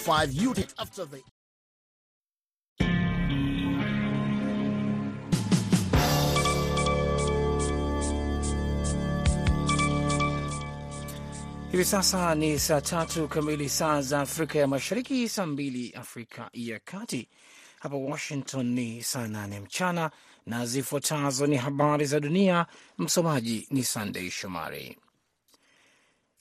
five unit after the Hivi sasa ni saa tatu kamili saa za Afrika ya Mashariki, saa mbili Afrika ya Kati. Hapa Washington ni saa nane mchana, na zifuatazo ni habari za dunia. Msomaji ni Sandei Shomari.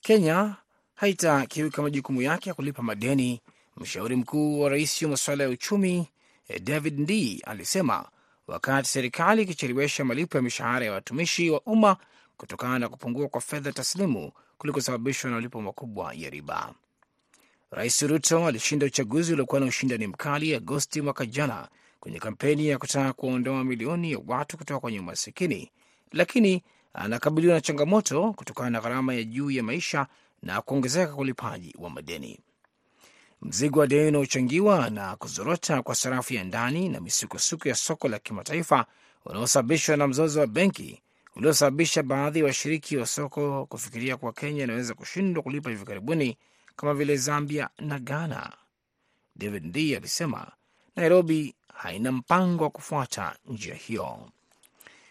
Kenya haitakiuka majukumu yake ya kulipa madeni. Mshauri mkuu wa rais wa masuala ya uchumi David Ndii alisema wakati serikali ikichelewesha malipo ya mishahara ya watumishi wa umma kutokana na kupungua kwa fedha taslimu kulikosababishwa na malipo makubwa ya riba. Rais Ruto alishinda uchaguzi uliokuwa na ushindani mkali Agosti mwaka jana kwenye kampeni ya kutaka kuondoa milioni ya watu kutoka kwenye umasikini, lakini anakabiliwa na changamoto kutokana na gharama ya juu ya maisha na kuongezeka kwa ulipaji wa madeni. Mzigo wa deni unaochangiwa na kuzorota kwa sarafu ya ndani na misukosuko ya soko la kimataifa unaosababishwa na mzozo wa benki uliosababisha baadhi ya wa washiriki wa soko kufikiria kuwa Kenya inaweza kushindwa kulipa hivi karibuni kama vile Zambia na Ghana. David Ndii alisema Nairobi haina mpango wa kufuata njia hiyo.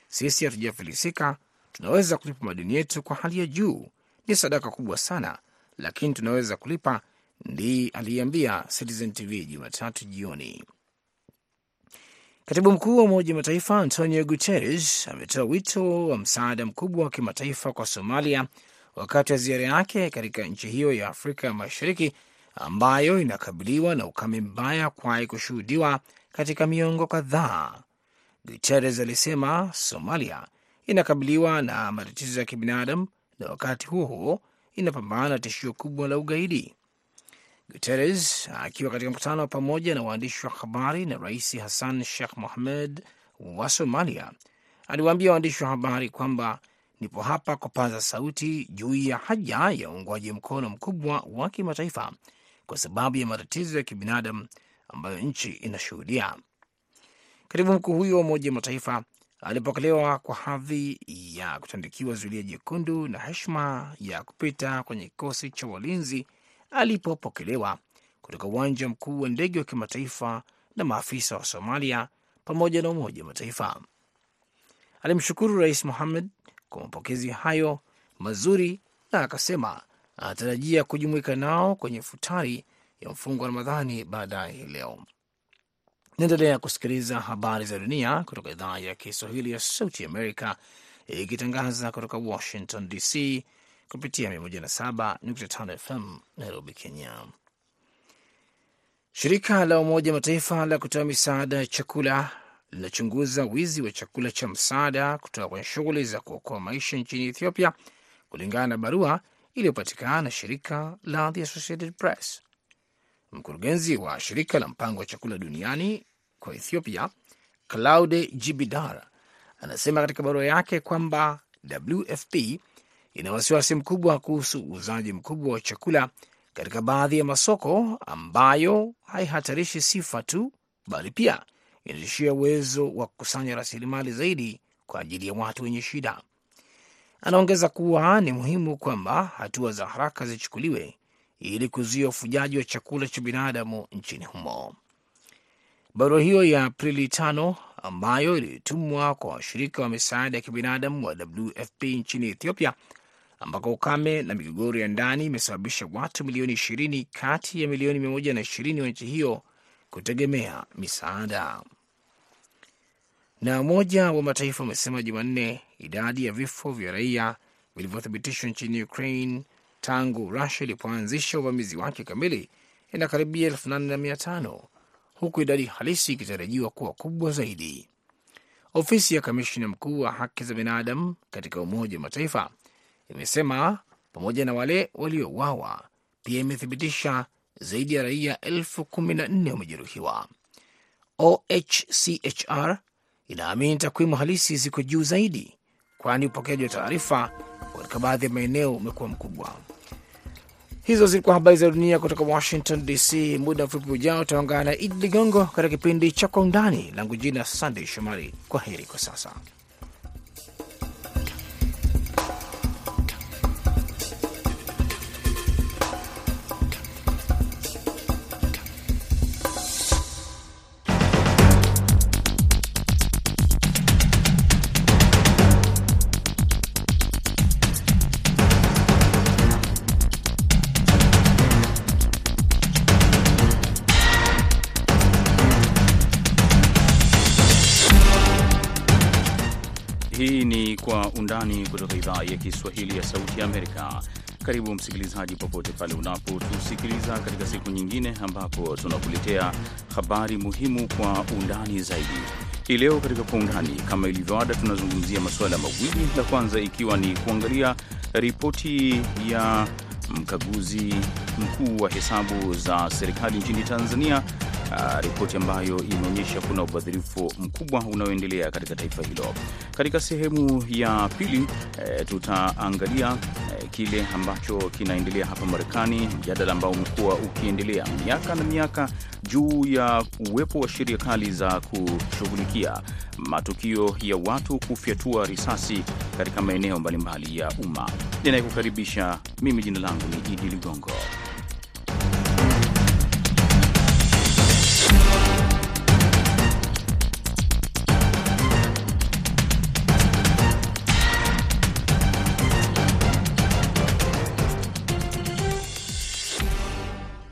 Sisi hatujafilisika, tunaweza kulipa madeni yetu kwa hali ya juu, ni sadaka kubwa sana, lakini tunaweza kulipa, Ndii aliyeambia Citizen TV Jumatatu jioni. Katibu mkuu wa Umoja wa Mataifa Antonio Guterres ametoa wito wa msaada mkubwa wa kimataifa kwa Somalia wakati wa ziara yake katika nchi hiyo ya Afrika Mashariki ambayo inakabiliwa na ukame mbaya kwahi kushuhudiwa katika miongo kadhaa. Guterres alisema Somalia inakabiliwa na matatizo ya kibinadamu na wakati huo huo inapambana na tishio kubwa la ugaidi. Guterres akiwa katika mkutano wa pamoja na waandishi wa habari na Rais Hassan Sheikh Mohamed wa Somalia aliwaambia waandishi wa habari kwamba nipo hapa kupaza sauti juu ya haja ya uungwaji mkono mkubwa wa kimataifa kwa sababu ya matatizo ya kibinadamu ambayo nchi inashuhudia. Katibu mkuu huyo wa Umoja wa Mataifa alipokelewa kwa hadhi ya kutandikiwa zulia jekundu na heshima ya kupita kwenye kikosi cha walinzi alipopokelewa kutoka uwanja mkuu wa ndege wa kimataifa na maafisa wa Somalia pamoja na Umoja wa Mataifa. Alimshukuru Rais Mohamed kwa mapokezi hayo mazuri na akasema anatarajia kujumuika nao kwenye futari ya mfungo wa Ramadhani baadaye hii leo. Naendelea kusikiliza habari za dunia kutoka idhaa ya Kiswahili ya Sauti Amerika ikitangaza kutoka Washington DC kupitia 107.5 FM Nairobi, Kenya. Shirika la Umoja Mataifa la kutoa misaada ya chakula linachunguza wizi wa chakula cha msaada kutoka kwenye shughuli za kuokoa maisha nchini Ethiopia, kulingana na barua iliyopatikana na shirika la The Associated Press. Mkurugenzi wa shirika la mpango wa chakula duniani kwa Ethiopia, Claude Jibidar, anasema katika barua yake kwamba WFP ina wasiwasi mkubwa kuhusu uuzaji mkubwa wa chakula katika baadhi ya masoko ambayo haihatarishi sifa tu, bali pia inatishia uwezo wa kukusanya rasilimali zaidi kwa ajili ya watu wenye shida. Anaongeza kuwa ni muhimu kwamba hatua za haraka zichukuliwe ili kuzuia ufujaji wa chakula cha binadamu nchini humo. Barua hiyo ya Aprili tano ambayo ilitumwa kwa washirika wa misaada ya kibinadamu wa WFP nchini Ethiopia ambako ukame na migogoro ya ndani imesababisha watu milioni ishirini kati ya milioni mia moja na ishirini wa nchi hiyo kutegemea misaada. Na Umoja wa Mataifa umesema Jumanne idadi ya vifo vya raia vilivyothibitishwa nchini Ukraine tangu Rusia ilipoanzisha uvamizi wake kamili inakaribia elfu nane na mia tano huku idadi halisi ikitarajiwa kuwa kubwa zaidi. Ofisi ya kamishina mkuu wa haki za binadamu katika Umoja wa Mataifa imesema pamoja na wale waliouawa pia imethibitisha zaidi ya raia elfu kumi na nne wamejeruhiwa. OHCHR inaamini takwimu halisi ziko juu zaidi, kwani upokeaji wa taarifa katika baadhi ya maeneo umekuwa mkubwa. Hizo zilikuwa habari za dunia kutoka Washington DC. Muda mfupi ujao utaungana na Idi Ligongo katika kipindi cha Kwa Undani. Langu jina Sandey Shomari. Kwa heri kwa sasa. Idhaa ya Kiswahili ya Sauti ya Amerika. Karibu msikilizaji, popote pale unapotusikiliza katika siku nyingine ambapo tunakuletea habari muhimu kwa undani zaidi. Hii leo katika Kwa Undani, kama ilivyoada, tunazungumzia masuala mawili, la kwanza ikiwa ni kuangalia ripoti ya mkaguzi mkuu wa hesabu za serikali nchini Tanzania. Uh, ripoti ambayo imeonyesha kuna ubadhirifu mkubwa unaoendelea katika taifa hilo. Katika sehemu ya pili eh, tutaangalia eh, kile ambacho kinaendelea hapa Marekani, mjadala ambao umekuwa ukiendelea miaka na miaka juu ya uwepo wa sheria kali za kushughulikia matukio ya watu kufyatua risasi katika maeneo mbalimbali ya umma. Ninayekukaribisha mimi, jina langu ni Idi Ligongo.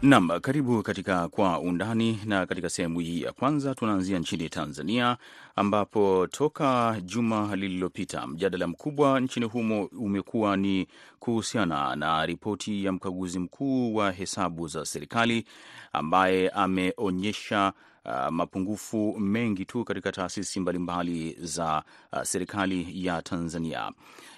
Nam, karibu katika Kwa Undani, na katika sehemu hii ya kwanza tunaanzia nchini Tanzania, ambapo toka juma lililopita mjadala mkubwa nchini humo umekuwa ni kuhusiana na ripoti ya mkaguzi mkuu wa hesabu za serikali ambaye ameonyesha Uh, mapungufu mengi tu katika taasisi mbalimbali za uh, serikali ya Tanzania.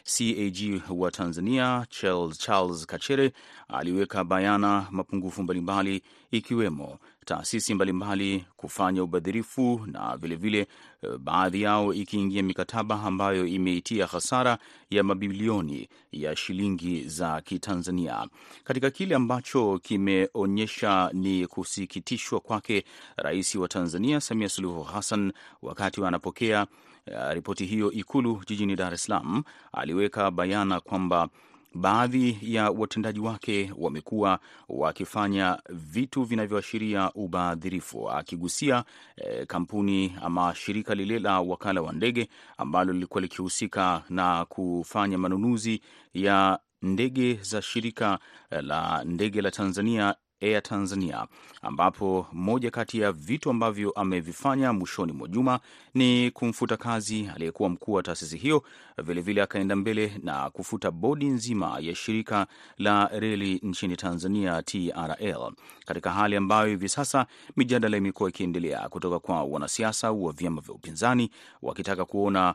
CAG wa Tanzania Charles, Charles Kachere aliweka bayana mapungufu mbalimbali ikiwemo taasisi mbalimbali kufanya ubadhirifu na vilevile vile, baadhi yao ikiingia mikataba ambayo imeitia hasara ya mabilioni ya shilingi za Kitanzania. Katika kile ambacho kimeonyesha ni kusikitishwa kwake Rais wa Tanzania Samia Suluhu Hassan wakati anapokea uh, ripoti hiyo Ikulu jijini Dar es Salaam, aliweka bayana kwamba baadhi ya watendaji wake wamekuwa wakifanya vitu vinavyoashiria ubadhirifu, akigusia eh, kampuni ama shirika lile la wakala wa ndege ambalo lilikuwa likihusika na kufanya manunuzi ya ndege za shirika la ndege la Tanzania Air Tanzania, ambapo moja kati ya vitu ambavyo amevifanya mwishoni mwa juma ni kumfuta kazi aliyekuwa mkuu wa taasisi hiyo. Vilevile akaenda mbele na kufuta bodi nzima ya shirika la reli nchini Tanzania TRL, katika hali ambayo hivi sasa mijadala imekuwa ikiendelea kutoka kwa wanasiasa wa vyama vya upinzani wakitaka kuona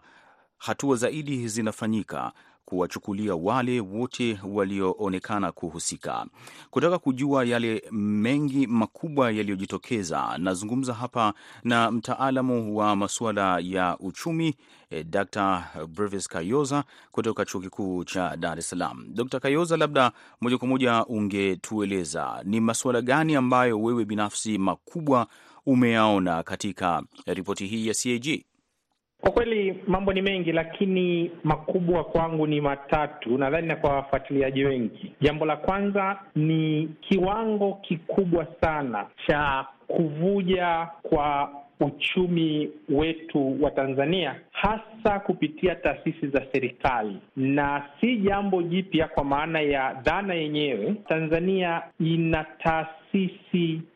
hatua zaidi zinafanyika kuwachukulia wale wote walioonekana kuhusika. Kutaka kujua yale mengi makubwa yaliyojitokeza, nazungumza hapa na mtaalamu wa masuala ya uchumi eh, Dr. Brevis Kayoza kutoka chuo kikuu cha Dar es Salaam. Dr. Kayoza, labda moja kwa moja ungetueleza ni masuala gani ambayo wewe binafsi makubwa umeyaona katika ripoti hii ya CAG? Kwa kweli mambo ni mengi, lakini makubwa kwangu ni matatu, nadhani na kwa wafuatiliaji wengi. Jambo la kwanza ni kiwango kikubwa sana cha kuvuja kwa uchumi wetu wa Tanzania hasa kupitia taasisi za serikali, na si jambo jipya kwa maana ya dhana yenyewe. Tanzania ina taasisi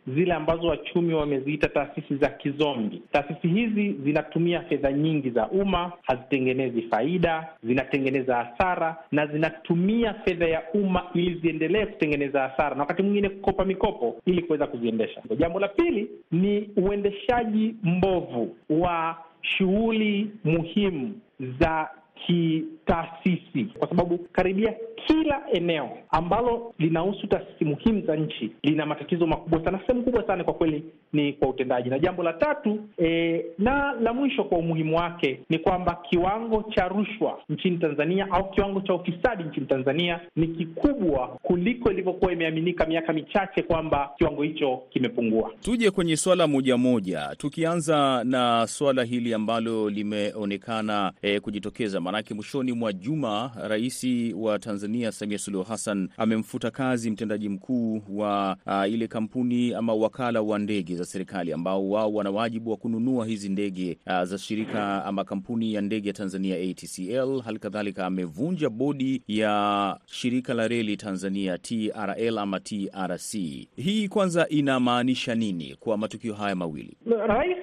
zile ambazo wachumi wameziita taasisi za kizombi. Taasisi hizi zinatumia fedha nyingi za umma, hazitengenezi faida, zinatengeneza hasara, na zinatumia fedha ya umma ili ziendelee kutengeneza hasara, na wakati mwingine kukopa mikopo ili kuweza kuziendesha. Jambo la pili ni uendeshaji mbovu wa shughuli muhimu za kitaasisi, kwa sababu karibia kila eneo ambalo linahusu taasisi muhimu za nchi lina matatizo makubwa sana. Sehemu kubwa sana kwa kweli ni kwa utendaji. Na jambo la tatu e, na la mwisho kwa umuhimu wake ni kwamba kiwango cha rushwa nchini Tanzania au kiwango cha ufisadi nchini Tanzania ni kikubwa kuliko ilivyokuwa imeaminika miaka michache kwamba kiwango hicho kimepungua. Tuje kwenye swala moja moja, tukianza na swala hili ambalo limeonekana e, kujitokeza, maanake mwishoni mwa juma Rais wa Tanzania Samia Suluhu Hassan amemfuta kazi mtendaji mkuu wa uh, ile kampuni ama wakala wa ndege za serikali ambao wao wana wajibu wa kununua hizi ndege uh, za shirika ama kampuni ya ndege ya Tanzania ATCL. Hali kadhalika amevunja bodi ya shirika la reli Tanzania TRL ama TRC. Hii kwanza inamaanisha nini kwa matukio haya mawili? Rais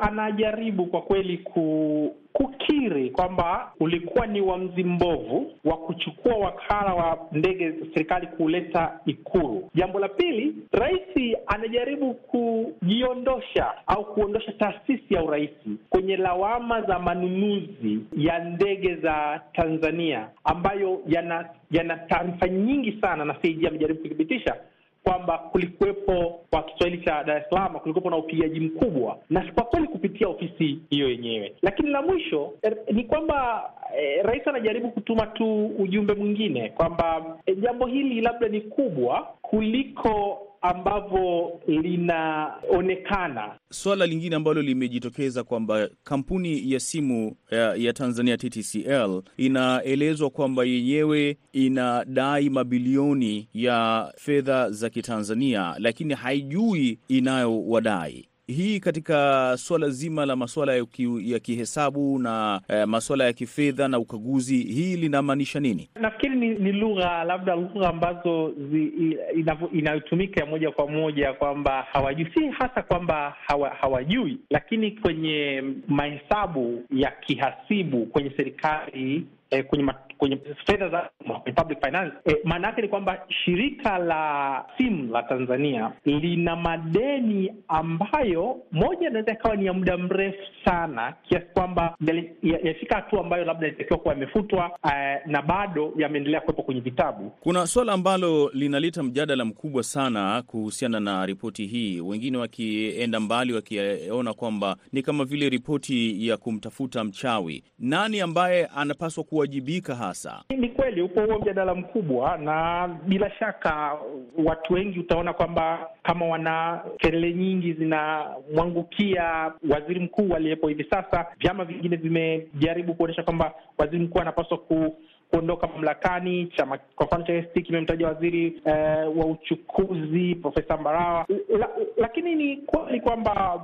anajaribu kwa kweli kukiri kwamba ulikuwa ni uamuzi mbovu wa kuchukua wakala wa ndege serikali kuuleta Ikulu. Jambo la pili, rais anajaribu kujiondosha au kuondosha taasisi ya urais kwenye lawama za manunuzi ya ndege za Tanzania ambayo yana yana taarifa nyingi sana, na CAG amejaribu kuthibitisha kwamba kulikuwepo kwa Kiswahili cha Dar es Salaam, kulikuwepo na upigaji mkubwa, na kwa kweli kupitia ofisi hiyo yenyewe. Lakini la mwisho er, ni kwamba eh, rais anajaribu kutuma tu ujumbe mwingine kwamba eh, jambo hili labda ni kubwa kuliko ambavyo linaonekana. Swala lingine ambalo limejitokeza kwamba kampuni ya simu ya, ya Tanzania TTCL inaelezwa kwamba yenyewe inadai mabilioni ya fedha za Kitanzania, lakini haijui inayowadai hii katika suala zima la masuala ya, ki, ya kihesabu na eh, masuala ya kifedha na ukaguzi, hii linamaanisha nini? Nafikiri ni, ni lugha labda lugha ambazo inayotumika ya moja kwa moja kwamba hawajui, si hasa kwamba hawa, hawajui, lakini kwenye mahesabu ya kihasibu kwenye serikali eh, kwenye kwenye fedha za public finance e, maana yake ni kwamba shirika la simu la Tanzania lina madeni ambayo moja inaweza ikawa ni ya muda mrefu sana kiasi kwamba yafika hatua ambayo labda inatakiwa kuwa yamefutwa eh, na bado yameendelea kuwepo kwenye vitabu. Kuna swala ambalo linaleta mjadala mkubwa sana kuhusiana na ripoti hii, wengine wakienda mbali wakiona kwamba ni kama vile ripoti ya kumtafuta mchawi. Nani ambaye anapaswa kuwajibika hasa? Ni kweli upo huo mjadala mkubwa, na bila shaka watu wengi utaona kwamba kama wana kelele nyingi zinamwangukia waziri mkuu aliyepo hivi sasa. Vyama vingine vimejaribu kuonyesha kwamba waziri mkuu anapaswa ku kuondoka mamlakani. Chama kwa mfano cha ACT kimemtaja waziri eh, wa uchukuzi Profesa Mbarawa la, lakini ni kweli kwamba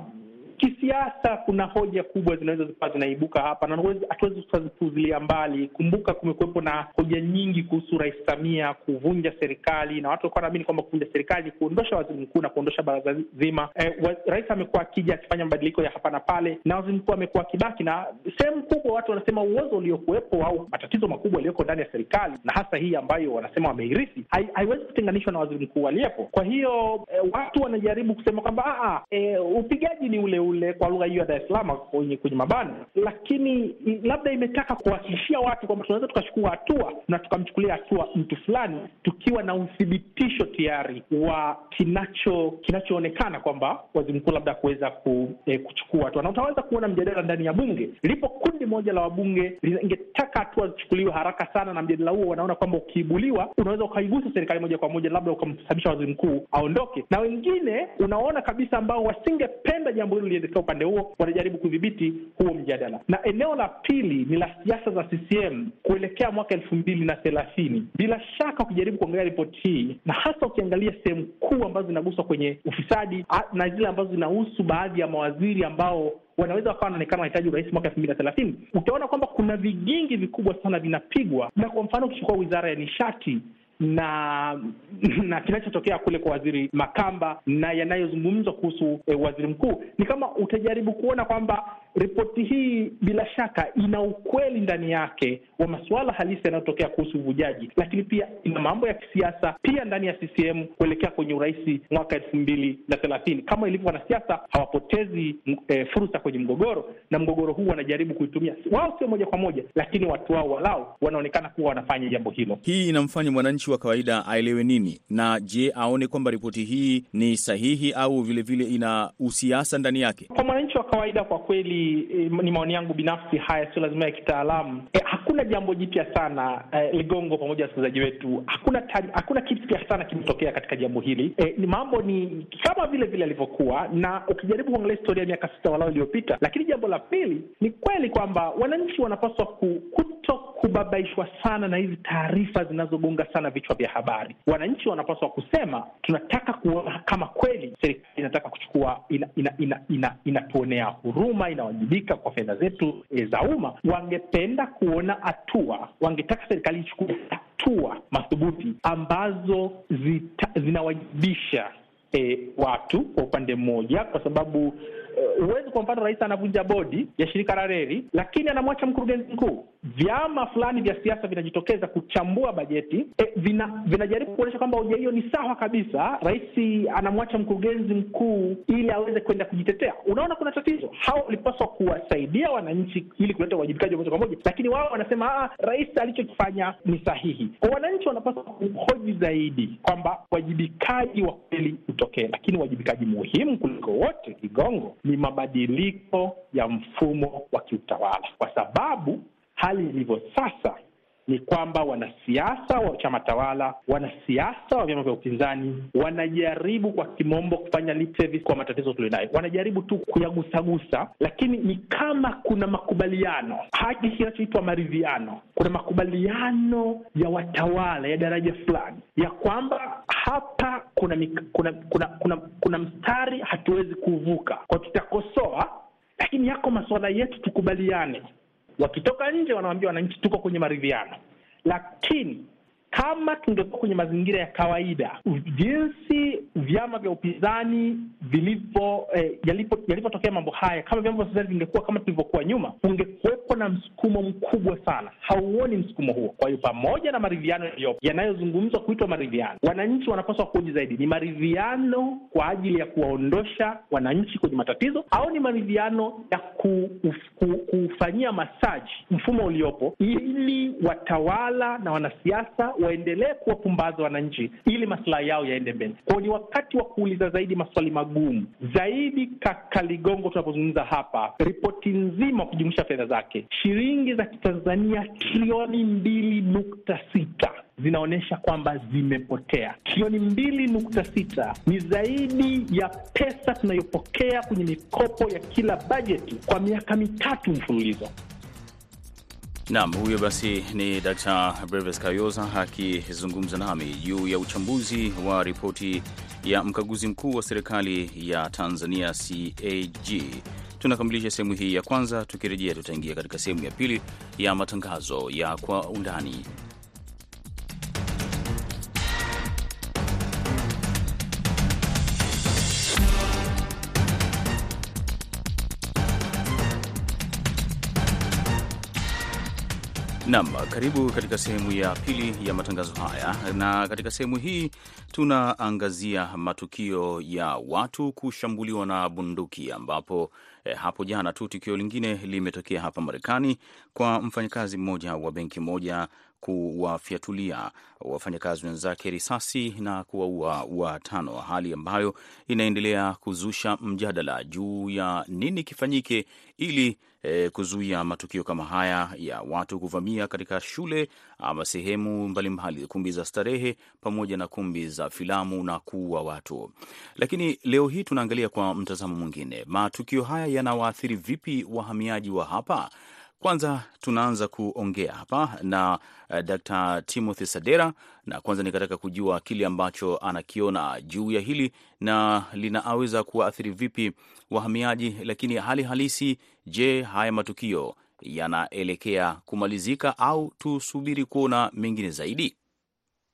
kisiasa kuna hoja kubwa zinaweza zikawa zinaibuka hapa, na hatuwezi tukazipuzilia mbali. Kumbuka, kumekuwepo na hoja nyingi kuhusu Rais Samia kuvunja serikali, na watu walikuwa wanaamini kwamba kuvunja serikali ni kuondosha waziri mkuu na kuondosha baraza zima. Eh, rais amekuwa akija akifanya mabadiliko ya hapa na pale, na waziri mkuu amekuwa akibaki, na sehemu kubwa watu wanasema uozo uliokuwepo au matatizo makubwa yaliyoko ndani ya serikali, na hasa hii ambayo wanasema wameirithi, haiwezi kutenganishwa na waziri mkuu aliyepo. Kwa hiyo eh, watu wanajaribu kusema kwamba eh, upigaji ni ule ule kwa lugha hiyo ya Dar es Salaam kwenye kwenye mabano, lakini labda imetaka kuwahakikishia watu kwamba tunaweza tukachukua hatua na tukamchukulia hatua mtu fulani tukiwa na uthibitisho tayari wa kinacho kinachoonekana kwamba waziri mkuu labda kuweza ku, eh, kuchukua hatua, na utaweza kuona mjadala ndani ya bunge. Lipo kundi moja la wabunge lingetaka hatua zichukuliwe haraka sana, na mjadala huo wanaona kwamba ukiibuliwa unaweza ukaigusa serikali moja kwa moja, labda ukamsababisha waziri mkuu aondoke, na wengine unaona kabisa ambao wasingependa jambo hilo liende upande huo wanajaribu kudhibiti huo mjadala. Na eneo la pili ni la siasa za CCM kuelekea mwaka elfu mbili na thelathini. Bila shaka ukijaribu kuangalia ripoti hii na hasa ukiangalia sehemu kuu ambazo zinaguswa kwenye ufisadi na zile ambazo zinahusu baadhi ya mawaziri ambao wanaweza wakawa wanaonekana wanahitaji urais mwaka elfu mbili na thelathini, utaona kwamba kuna vigingi vikubwa sana vinapigwa, na kwa mfano ukichukua wizara ya nishati na na kinachotokea kule kwa waziri Makamba na yanayozungumzwa kuhusu eh, waziri mkuu. Ni kama utajaribu kuona kwamba ripoti hii bila shaka ina ukweli ndani yake wa masuala halisi yanayotokea kuhusu uvujaji, lakini pia ina mambo ya kisiasa pia ndani ya CCM kuelekea kwenye urais mwaka elfu mbili na thelathini. Kama ilivyo, wanasiasa hawapotezi e, fursa kwenye mgogoro, na mgogoro huu wanajaribu kuitumia wao, sio moja kwa moja, lakini watu wao walau wanaonekana kuwa wanafanya jambo hilo. Hii inamfanya mwananchi wa kawaida aelewe nini? Na je, aone kwamba ripoti hii ni sahihi au vilevile vile ina usiasa ndani yake? Kwa mwananchi wa kawaida, kwa kweli e, ni maoni yangu binafsi, haya sio lazima ya kitaalamu. E, hakuna jambo jipya sana e, Ligongo pamoja na wasikilizaji wetu, hakuna tani, hakuna kipya sana kimetokea katika jambo hili. E, ni mambo ni kama vile vile alivyokuwa, na ukijaribu kuangalia historia ya miaka sita walao iliyopita. Lakini jambo la pili ni kweli kwamba wananchi wanapaswa kuto kubabaishwa sana na hizi taarifa zinazogonga sana vichwa vya habari. Wananchi wanapaswa kusema, tunataka kuona kama kweli serikali inataka kuchukua, inatuonea ina, ina, ina, huruma, inawajibika kwa fedha zetu e, za umma. Wangependa kuona hatua, wangetaka serikali ichukue hatua madhubuti ambazo zita, zinawajibisha e, watu kwa upande mmoja, kwa sababu huwezi kwa mfano, rais anavunja bodi ya shirika la reli, lakini anamwacha mkurugenzi mkuu. Vyama fulani vya siasa vinajitokeza kuchambua bajeti e, vina, vinajaribu kuonyesha kwamba hoja hiyo ni sawa kabisa. Rais anamwacha mkurugenzi mkuu ili aweze kwenda kujitetea. Unaona kuna tatizo. Hao walipaswa kuwasaidia wananchi ili kuleta uwajibikaji wa moja kwa moja, lakini wao wanasema ah, rais alichokifanya ni sahihi. Kwa wananchi wanapaswa kuhoji zaidi kwamba uwajibikaji wa kweli utokee, lakini uwajibikaji muhimu kuliko wote, Kigongo, ni mabadiliko ya mfumo wa kiutawala, kwa sababu hali ilivyo sasa ni kwamba wanasiasa wa chama tawala, wanasiasa wa vyama vya upinzani wanajaribu kwa kimombo kufanya lip service kwa matatizo tulionayo, wanajaribu tu kuyagusagusa, lakini ni kama kuna makubaliano. Haki, kinachoitwa maridhiano. Kuna makubaliano ya watawala ya daraja fulani ya kwamba hapa kuna kuna kuna kuna, kuna mstari hatuwezi kuvuka, kwa tutakosoa, lakini yako masuala yetu tukubaliane wakitoka nje wanawambia wananchi tuko kwenye maridhiano, lakini kama tungekuwa kwenye mazingira ya kawaida, jinsi vyama vya upinzani vilivyo eh, yalivyotokea mambo haya, kama vyama vya upinzani vingekuwa kama tulivyokuwa nyuma, ungekuwepo na msukumo mkubwa sana. Hauoni msukumo huo. Kwa hiyo pamoja na maridhiano yaliyopo yanayozungumzwa kuitwa maridhiano, wananchi wanapaswa kuoji zaidi, ni maridhiano kwa ajili ya kuwaondosha wananchi kwenye matatizo au ni maridhiano ya kufanyia masaji mfumo uliopo, ili watawala na wanasiasa waendelee kuwapumbaza wananchi ili masilahi yao yaende mbele. Kwao ni wakati wa kuuliza zaidi maswali magumu zaidi. Kaka Ligongo, tunapozungumza hapa, ripoti nzima kujumuisha fedha zake shilingi za kitanzania trilioni mbili nukta sita zinaonyesha kwamba zimepotea. Trilioni mbili nukta sita ni zaidi ya pesa tunayopokea kwenye mikopo ya kila bajeti kwa miaka mitatu mfululizo. Naam, huyo basi ni Dr. Breves Kayoza akizungumza nami juu ya uchambuzi wa ripoti ya mkaguzi mkuu wa serikali ya Tanzania CAG. Tunakamilisha sehemu hii ya kwanza. Tukirejea tutaingia katika sehemu ya pili ya matangazo ya kwa undani. Nam, karibu katika sehemu ya pili ya matangazo haya, na katika sehemu hii tunaangazia matukio ya watu kushambuliwa na bunduki, ambapo eh, hapo jana tu tukio lingine limetokea hapa Marekani kwa mfanyakazi mmoja wa benki moja kuwafyatulia wafanyakazi wenzake risasi na kuwaua watano, hali ambayo inaendelea kuzusha mjadala juu ya nini kifanyike ili e, kuzuia matukio kama haya ya watu kuvamia katika shule ama sehemu mbalimbali, kumbi za starehe pamoja na kumbi za filamu na kuua watu. Lakini leo hii tunaangalia kwa mtazamo mwingine, matukio haya yanawaathiri vipi wahamiaji wa hapa? Kwanza tunaanza kuongea hapa na uh, Dr. Timothy Sadera, na kwanza nikataka kujua kile ambacho anakiona juu ya hili na linaweza kuwaathiri vipi wahamiaji, lakini hali halisi, je, haya matukio yanaelekea kumalizika au tusubiri kuona mengine zaidi?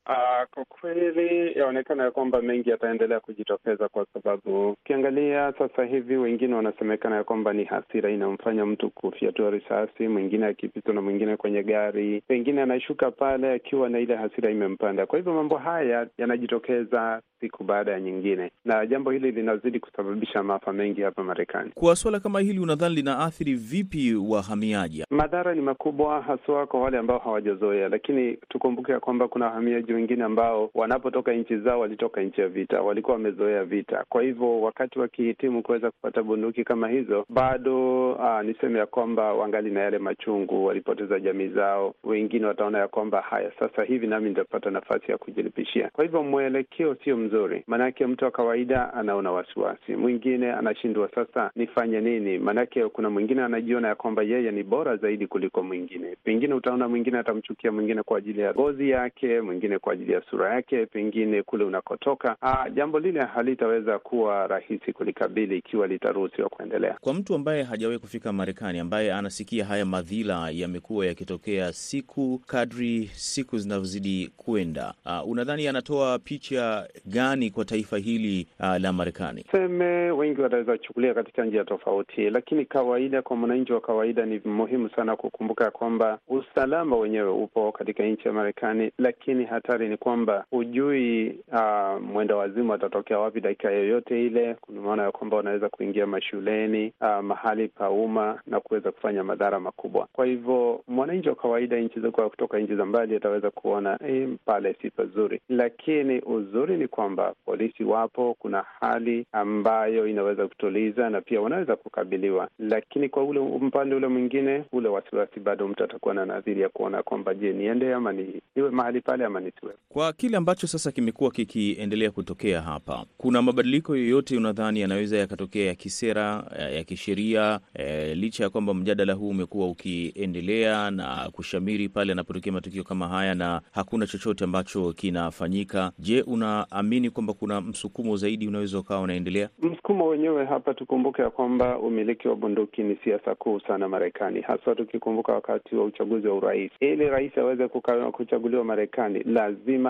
Uh, kwa kweli yaonekana ya kwamba mengi yataendelea kujitokeza kwa sababu ukiangalia sasa hivi wengine wanasemekana ya kwamba ni hasira inamfanya mtu kufyatua risasi, mwingine akipitwa na mwingine kwenye gari, pengine anashuka pale akiwa na ile hasira imempanda. Kwa hivyo mambo haya yanajitokeza siku baada ya nyingine, na jambo hili linazidi kusababisha maafa mengi hapa Marekani. Kwa suala kama hili, unadhani linaathiri vipi wahamiaji? Madhara ni makubwa, haswa kwa wale ambao hawajazoea, lakini tukumbuke ya kwamba kuna wahamiaji wengine ambao wanapotoka nchi zao walitoka nchi ya vita, walikuwa wamezoea vita. Kwa hivyo wakati wakihitimu kuweza kupata bunduki kama hizo, bado aa, niseme ya kwamba wangali na yale machungu, walipoteza jamii zao. Wengine wataona ya kwamba haya, sasa hivi nami nitapata nafasi ya kujilipishia. Kwa hivyo mwelekeo sio mzuri, maanake mtu wa kawaida anaona wasiwasi, mwingine anashindwa sasa nifanye nini? Maanake kuna mwingine anajiona ya kwamba yeye ni bora zaidi kuliko mwingine. Pengine utaona mwingine atamchukia mwingine kwa ajili ya ngozi yake, mwingine kwa ajili ya sura yake, pengine kule unakotoka. Aa, jambo lile halitaweza kuwa rahisi kulikabili ikiwa litaruhusiwa kuendelea. Kwa mtu ambaye hajawahi kufika Marekani, ambaye anasikia haya madhila yamekuwa yakitokea siku kadri siku zinavyozidi kwenda, uh, unadhani anatoa picha gani kwa taifa hili aa, la Marekani? Seme wengi wataweza kuchukulia katika njia tofauti, lakini kawaida, kwa mwananchi wa kawaida, ni muhimu sana kukumbuka kwamba usalama wenyewe upo katika nchi ya Marekani, lakini hatari ni kwamba hujui uh, mwenda wazimu atatokea wapi dakika yoyote ile. Kuna maana ya kwamba wanaweza kuingia mashuleni, uh, mahali pa umma na kuweza kufanya madhara makubwa. Kwa hivyo mwananchi wa kawaida nchi kutoka nchi za mbali ataweza kuona eh, pale si pazuri, lakini uzuri ni kwamba polisi wapo, kuna hali ambayo inaweza kutuliza na pia wanaweza kukabiliwa, lakini kwa ule upande ule mwingine, ule wasiwasi bado mtu atakuwa na nadhiri ya kuona kwamba je, niende ama ni, niwe mahali pale ama nisiwe. Kwa kile ambacho sasa kimekuwa kikiendelea kutokea hapa, kuna mabadiliko yoyote unadhani yanaweza yakatokea ya kisera, ya kisheria, e, licha ya kwamba mjadala huu umekuwa ukiendelea na kushamiri pale yanapotokea matukio kama haya na hakuna chochote ambacho kinafanyika? Je, unaamini kwamba kuna msukumo zaidi unaweza ukawa unaendelea? Msukumo wenyewe hapa, tukumbuke ya kwamba umiliki wa bunduki ni siasa kuu sana Marekani, haswa tukikumbuka wakati wa uchaguzi wa urais. Ili rais aweze kuchaguliwa Marekani,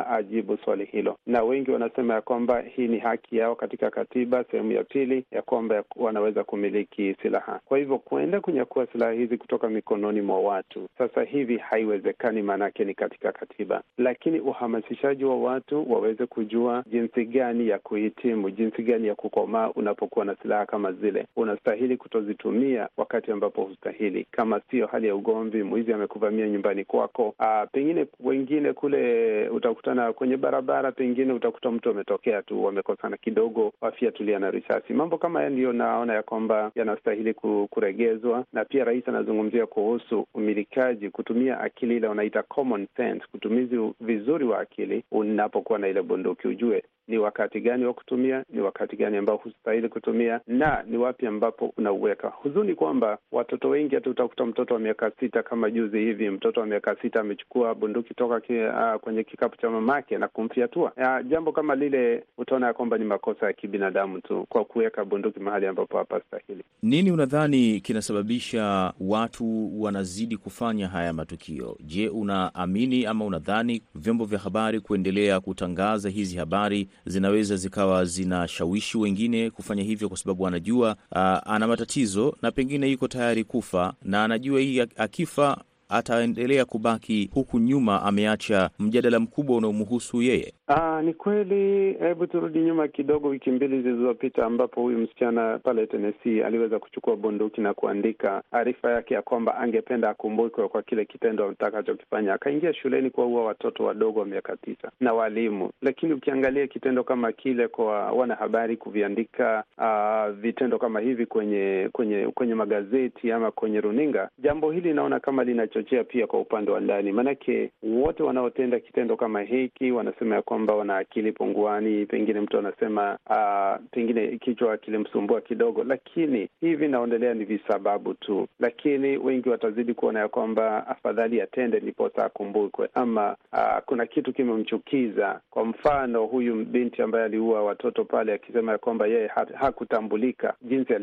ajibu swali hilo, na wengi wanasema ya kwamba hii ni haki yao katika katiba sehemu ya pili, ya kwamba wanaweza kumiliki silaha. Kwa hivyo kuenda kunyakua silaha hizi kutoka mikononi mwa watu sasa hivi haiwezekani, maanake ni katika katiba, lakini uhamasishaji wa watu waweze kujua jinsi gani ya kuhitimu, jinsi gani ya kukomaa unapokuwa na silaha kama zile. Unastahili kutozitumia wakati ambapo hustahili, kama sio hali ya ugomvi, mwizi amekuvamia nyumbani kwako. Aa, pengine wengine kule utakutana kwenye barabara, pengine utakuta mtu ametokea tu, wamekosana kidogo, wafiatulia na risasi. Mambo kama haya ndiyo naona ya kwamba yanastahili kuregezwa, na pia rais anazungumzia kuhusu umilikaji, kutumia akili ile wanaita common sense, kutumizi vizuri wa akili unapokuwa na ile bunduki, ujue ni wakati gani wa kutumia, ni wakati gani ambao hustahili kutumia, na ni wapi ambapo unauweka. Huzuni kwamba watoto wengi, hata utakuta mtoto wa miaka sita, kama juzi hivi, mtoto wa miaka sita amechukua bunduki toka ki, uh, kwenye kikapu cha mamake na kumfyatua. Jambo kama lile utaona ya kwamba ni makosa ya kibinadamu tu kwa kuweka bunduki mahali ambapo hapastahili. Nini unadhani kinasababisha watu wanazidi kufanya haya matukio? Je, unaamini ama unadhani vyombo vya habari kuendelea kutangaza hizi habari zinaweza zikawa zinashawishi wengine kufanya hivyo, kwa sababu anajua uh, ana matatizo na pengine yuko tayari kufa, na anajua hii akifa ataendelea kubaki huku nyuma, ameacha mjadala mkubwa unaomhusu yeye. Aa, ni kweli. Hebu turudi nyuma kidogo, wiki mbili zilizopita, ambapo huyu msichana pale Tennessee aliweza kuchukua bunduki na kuandika arifa yake ya kwamba angependa akumbukwe kwa kile kitendo atakachokifanya. Akaingia shuleni kuwaua watoto wadogo wa miaka tisa na walimu. Lakini ukiangalia kitendo kama kile kwa wanahabari kuviandika uh, vitendo kama hivi kwenye kwenye kwenye magazeti ama kwenye runinga, jambo hili naona kama linachochea pia kwa upande wa ndani, maanake wote wanaotenda kitendo kama hiki wanasema ya kwamba wana akili punguani. Pengine mtu anasema uh, pengine kichwa kilimsumbua kidogo, lakini hivi naondelea ni visababu tu, lakini wengi watazidi kuona ya kwamba afadhali atende ndiposa akumbukwe, ama uh, kuna kitu kimemchukiza. Kwa mfano huyu binti ambaye aliua watoto pale, akisema ya kwamba yeye hakutambulika jinsi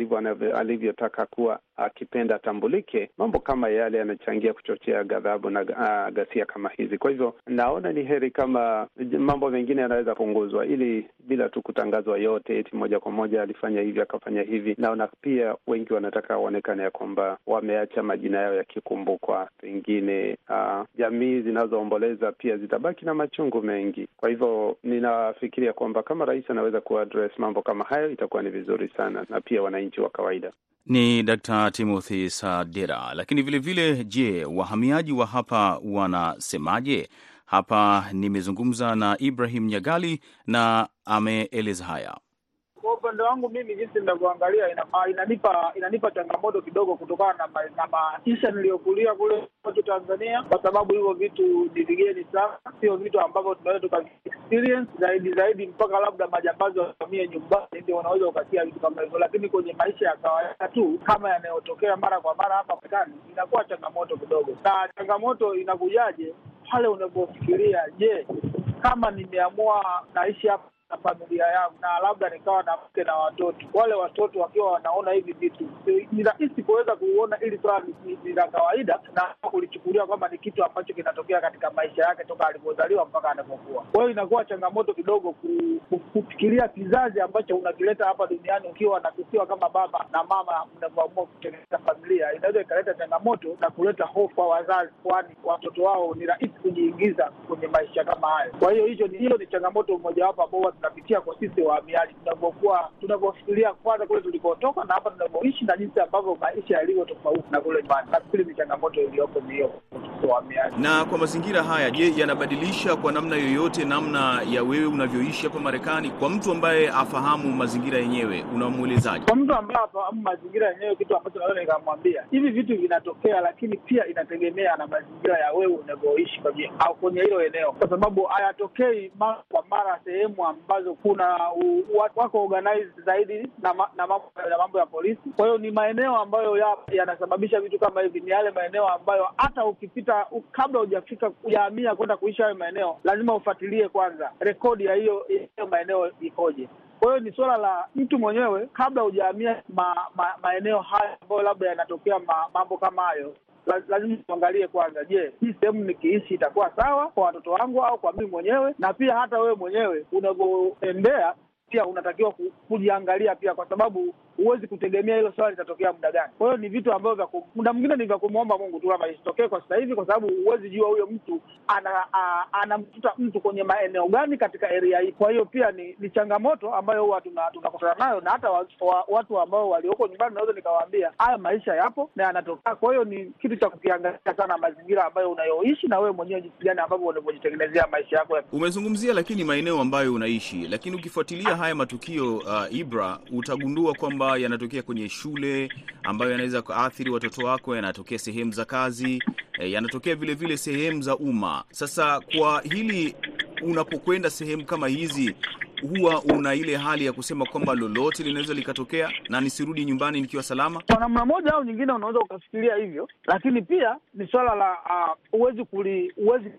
alivyotaka kuwa akipenda atambulike. Mambo kama yale yanachangia kuchochea ghadhabu na uh, ghasia kama hizi. Kwa hivyo naona ni heri kama mambo mengine yanaweza punguzwa, ili bila tu kutangazwa yote eti moja kwa moja alifanya hivi akafanya hivi. Naona pia wengi wanataka waonekane ya kwamba wameacha majina yao yakikumbukwa. Pengine uh, jamii zinazoomboleza pia zitabaki na machungu mengi. Kwa hivyo ninafikiria kwamba kama rais anaweza kuaddress mambo kama hayo itakuwa ni vizuri sana, na pia wananchi wa kawaida. Ni Dr. Timothy Sadera. Lakini vilevile, je, wahamiaji wa hapa wanasemaje? Hapa nimezungumza na Ibrahim Nyagali na ameeleza haya. Upande wangu mimi, jinsi ninavyoangalia, inanipa inanipa changamoto kidogo, kutokana na na maisha niliyokulia kule kwetu Tanzania, kwa sababu hivyo vitu ni vigeni sana, sio vitu ambavyo tunaweza tuka experience zaidi zaidi mpaka labda majambazi wavamie nyumbani ndio wanaweza ukasia vitu kama hivyo, lakini kwenye maisha ya kawaida tu kama yanayotokea mara kwa mara hapa Marekani inakuwa changamoto kidogo. Na changamoto inakujaje? Pale unapofikiria, je, kama nimeamua naishi hapa na familia yangu na labda nikawa na mke na watoto, wale watoto wakiwa wanaona hivi vitu, ni rahisi kuweza kuona ili swala ni la kawaida na kulichukulia kwamba ni kitu ambacho kinatokea katika maisha yake toka alivyozaliwa mpaka anapokuwa. Kwa hiyo inakuwa changamoto kidogo kufikiria kizazi ambacho unakileta hapa duniani ukiwa nakisiwa kama baba na mama, mnavyoamua kutengeneza familia, inaweza ikaleta changamoto na kuleta hofu kwa wazazi, kwani watoto wao ni rahisi kujiingiza kwenye maisha kama hayo. Kwa hiyo hicho hiyo ni changamoto mojawapo ambao tunapitia kwa sisi wahamiaji, tunavyokuwa tunavyofikiria kwanza kule tulikotoka na hapa tunavyoishi na jinsi ambavyo maisha yalivyo tofauti na kule nyumbani. Nafikiri ni changamoto iliyopo ni hiyo wahamiaji. Na kwa mazingira haya, je, yanabadilisha kwa namna yoyote namna ya wewe unavyoishi hapa Marekani? Kwa mtu ambaye afahamu mazingira yenyewe, unamwelezaje? Kwa mtu ambaye afahamu mazingira yenyewe, kitu ambacho naweza nikamwambia, hivi vitu vinatokea, lakini pia inategemea na mazingira ya wewe unavyoishi au kwenye hilo eneo, kwa sababu hayatokei mara kwa mara sehemu ambazo kuna u, wako organized zaidi na, ma, na, mambo, na mambo ya polisi. Kwa hiyo ni maeneo ambayo yanasababisha ya vitu kama hivi, ni yale maeneo ambayo hata ukipita kabla hujafika hujahamia kwenda kuishi hayo maeneo, lazima ufuatilie kwanza rekodi ya hiyo maeneo ikoje. Kwa hiyo ni suala la mtu mwenyewe kabla hujahamia ma, ma, maeneo haya ambayo labda yanatokea ma, mambo kama hayo lazima tuangalie kwanza, je, hii sehemu nikiishi itakuwa sawa kwa watoto wangu au kwa mimi mwenyewe? Na pia hata wewe mwenyewe unavyoendea pia unatakiwa kujiangalia pia, kwa sababu huwezi kutegemea hilo swala litatokea muda gani. Kwa hiyo ni vitu ambavyo muda mwingine ni vya kumwomba Mungu tu kama isitokee kwa sasa hivi, kwa sababu huwezi jua huyo mtu ana anamkuta mtu kwenye maeneo gani katika area hii. Kwa hiyo pia ni, ni changamoto ambayo huwa tunakutana tuna nayo, na hata wa, wa, watu ambao walioko nyumbani naweza nikawaambia haya maisha yapo na yanatokea. Kwa hiyo ni kitu cha kukiangalia sana mazingira ambayo unayoishi na wewe mwenyewe jinsi gani ambavyo unavyojitengenezea maisha yako. Umezungumzia lakini maeneo ambayo unaishi, lakini ukifuatilia haya matukio uh, Ibra, utagundua kwamba yanatokea kwenye shule ambayo yanaweza kuathiri watoto wako, yanatokea sehemu za kazi, eh, yanatokea vile vile sehemu za umma. Sasa kwa hili, unapokwenda sehemu kama hizi huwa una ile hali ya kusema kwamba lolote linaweza likatokea na nisirudi nyumbani nikiwa salama. Kwa namna moja au nyingine, unaweza ukafikiria hivyo, lakini pia ni swala la uh, kuli,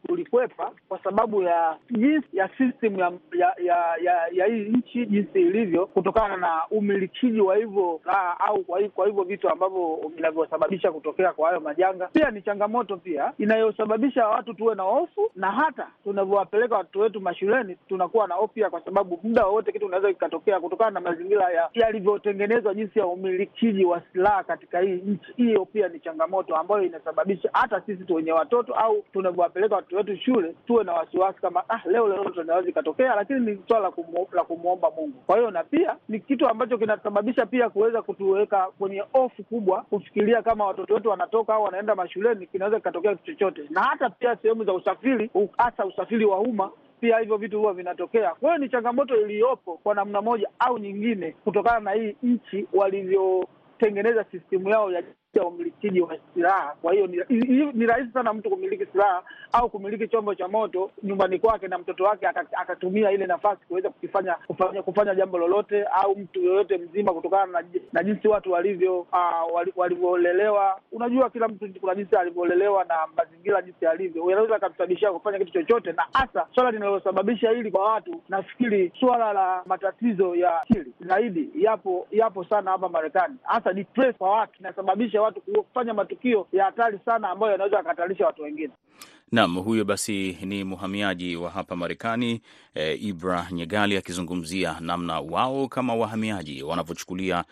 kulikwepa kwa sababu ya jinsi ya system ya ya ya, ya, ya hii nchi jinsi ilivyo, kutokana na umilikiji wa hivyo au kwa hivyo vitu ambavyo vinavyosababisha kutokea kwa hayo majanga. Pia ni changamoto pia inayosababisha watu tuwe na hofu, na hata tunavyowapeleka watoto wetu mashuleni tunakuwa na hofu kwa sababu muda wowote kitu unaweza kikatokea kutokana na mazingira yalivyotengenezwa, jinsi ya umilikiji wa silaha katika hii nchi. Hiyo pia ni changamoto ambayo inasababisha hata sisi wenye watoto au tunavyowapeleka watoto wetu shule tuwe na wasiwasi kama ah, leo lolote tunaweza ikatokea, lakini ni swala la kumwomba Mungu. Kwa hiyo na pia ni kitu ambacho kinasababisha pia kuweza kutuweka kwenye hofu kubwa, kufikiria kama watoto wetu wanatoka au wanaenda mashuleni, kinaweza kikatokea kitu chochote, na hata pia sehemu za usafiri, hasa usafiri wa umma pia hivyo vitu huwa vinatokea. Kwa hiyo ni changamoto iliyopo kwa namna moja au nyingine, kutokana na hii nchi walivyotengeneza sistemu yao ya ya umilikiji wa silaha. Kwa hiyo ni, ni rahisi sana mtu kumiliki silaha au kumiliki chombo cha moto nyumbani kwake na mtoto wake akatumia ile nafasi kuweza kukifanya kufanya kufanya jambo lolote, au mtu yoyote mzima, kutokana na, na jinsi watu walivyo uh, walivyolelewa. Unajua, kila mtu kuna jinsi alivyolelewa na mazingira jinsi alivyo, yanaweza akamsababishia kufanya kitu chochote, na hasa swala linalosababisha hili kwa watu, nafikiri swala la matatizo ya akili zaidi yapo yapo sana hapa Marekani, hasa depress kwa watu inasababisha watu kufanya matukio ya hatari sana ambayo yanaweza yakahatarisha watu wengine. Naam, huyo basi ni mhamiaji wa hapa Marekani e, Ibra Nyegali akizungumzia namna wao kama wahamiaji wanavyochukulia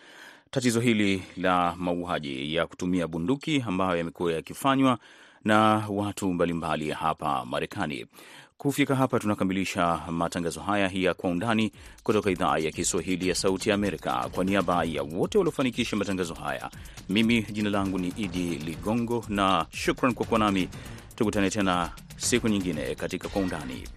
tatizo hili la mauaji ya kutumia bunduki ambayo yamekuwa yakifanywa na watu mbalimbali hapa Marekani. Kufika hapa tunakamilisha matangazo haya ya Kwa Undani kutoka idhaa ya Kiswahili ya Sauti ya Amerika. Kwa niaba ya wote waliofanikisha matangazo haya, mimi jina langu ni Idi Ligongo na shukran kwa kuwa nami. Tukutane tena siku nyingine katika Kwa Undani.